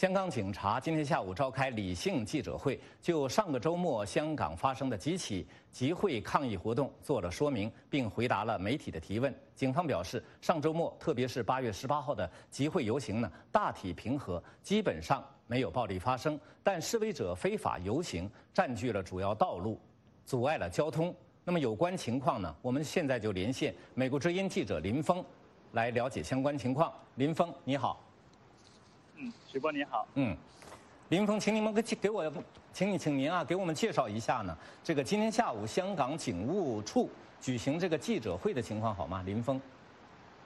香港警察今天下午召开理性记者会，就上个周末香港发生的几起集会抗议活动做了说明，并回答了媒体的提问。警方表示，上周末，特别是八月十八号的集会游行呢，大体平和，基本上没有暴力发生。但示威者非法游行，占据了主要道路，阻碍了交通。那么有关情况呢？我们现在就连线美国之音记者林峰，来了解相关情况。林峰，你好。嗯，徐波你好。嗯，林峰，请你们给给我，请你请您啊，给我们介绍一下呢。这个今天下午香港警务处举行这个记者会的情况好吗？林峰。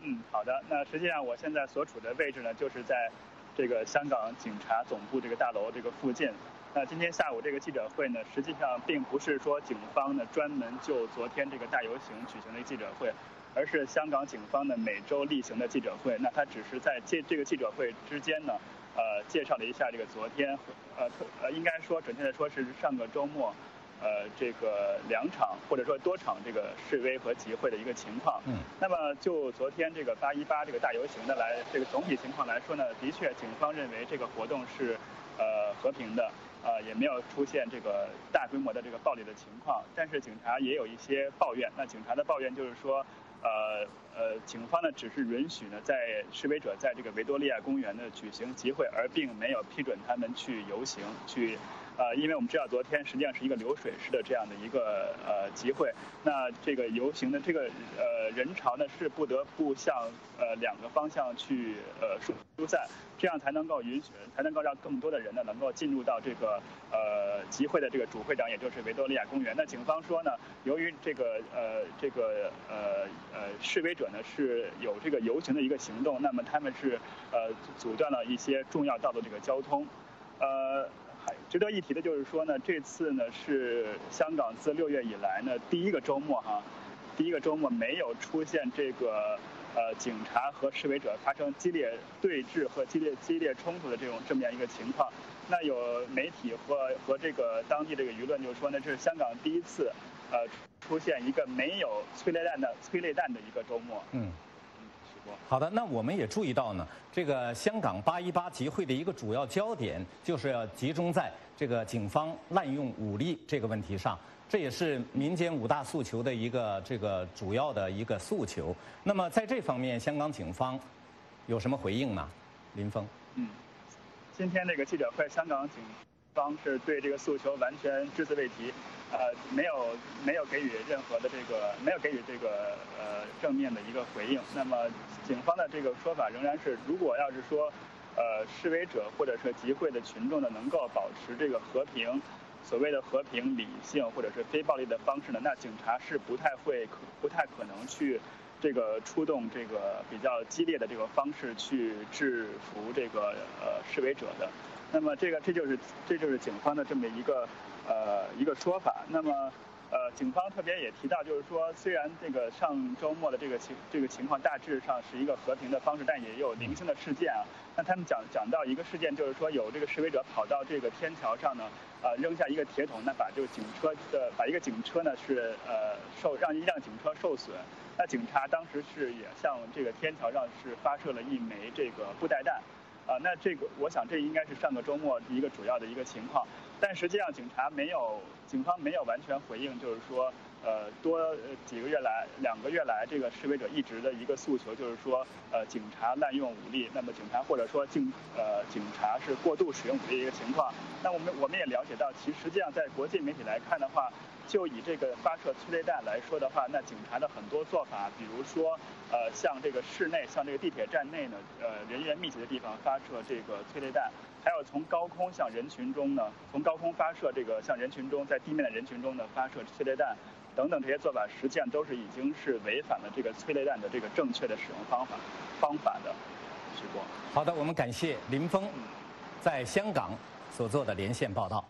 嗯，好的。那实际上我现在所处的位置呢，就是在这个香港警察总部这个大楼这个附近。那今天下午这个记者会呢，实际上并不是说警方呢专门就昨天这个大游行举行的记者会。而是香港警方的每周例行的记者会，那他只是在这这个记者会之间呢，呃，介绍了一下这个昨天，呃，呃，应该说准确的说是上个周末，呃，这个两场或者说多场这个示威和集会的一个情况。嗯。那么就昨天这个八一八这个大游行的来这个总体情况来说呢，的确警方认为这个活动是呃和平的，呃，也没有出现这个大规模的这个暴力的情况。但是警察也有一些抱怨，那警察的抱怨就是说。呃呃，警方呢只是允许呢在示威者在这个维多利亚公园呢举行集会，而并没有批准他们去游行去。呃，因为我们知道昨天实际上是一个流水式的这样的一个呃集会，那这个游行的这个呃人潮呢是不得不向呃两个方向去呃疏疏散，这样才能够允许才能够让更多的人呢能够进入到这个呃集会的这个主会场，也就是维多利亚公园。那警方说呢，由于这个呃这个呃呃示威者呢是有这个游行的一个行动，那么他们是呃阻断了一些重要道路这个交通，呃。值得一提的就是说呢，这次呢是香港自六月以来呢第一个周末哈，第一个周末没有出现这个呃警察和示威者发生激烈对峙和激烈激烈冲突的这种这么样一个情况。那有媒体和和这个当地这个舆论就说呢，这是香港第一次呃出现一个没有催泪弹的催泪弹的一个周末。嗯。好的，那我们也注意到呢，这个香港八一八集会的一个主要焦点就是要集中在这个警方滥用武力这个问题上，这也是民间五大诉求的一个这个主要的一个诉求。那么在这方面，香港警方有什么回应吗？林峰。嗯，今天那个记者会，香港警。方是对这个诉求完全只字未提，呃，没有没有给予任何的这个没有给予这个呃正面的一个回应。那么警方的这个说法仍然是，如果要是说呃示威者或者是集会的群众呢能够保持这个和平，所谓的和平理性或者是非暴力的方式呢，那警察是不太会不太可能去这个出动这个比较激烈的这个方式去制服这个呃示威者的。那么这个这就是这就是警方的这么一个呃一个说法。那么呃警方特别也提到，就是说虽然这个上周末的这个情这个情况大致上是一个和平的方式，但也有零星的事件啊。那他们讲讲到一个事件，就是说有这个示威者跑到这个天桥上呢，呃扔下一个铁桶，那把这个警车的把一个警车呢是呃受让一辆警车受损。那警察当时是也向这个天桥上是发射了一枚这个布袋弹。啊，那这个我想这应该是上个周末一个主要的一个情况，但实际上警察没有，警方没有完全回应，就是说。呃，多几个月来，两个月来，这个示威者一直的一个诉求就是说，呃，警察滥用武力，那么警察或者说警呃警察是过度使用武力的一个情况。那我们我们也了解到，其实际上在国际媒体来看的话，就以这个发射催泪弹来说的话，那警察的很多做法，比如说，呃，像这个室内，像这个地铁站内呢，呃，人员密集的地方发射这个催泪弹，还有从高空向人群中呢，从高空发射这个向人群中在地面的人群中呢发射催泪弹。等等这些做法，实际上都是已经是违反了这个催泪弹的这个正确的使用方法方法的。徐波，好的，我们感谢林峰在香港所做的连线报道。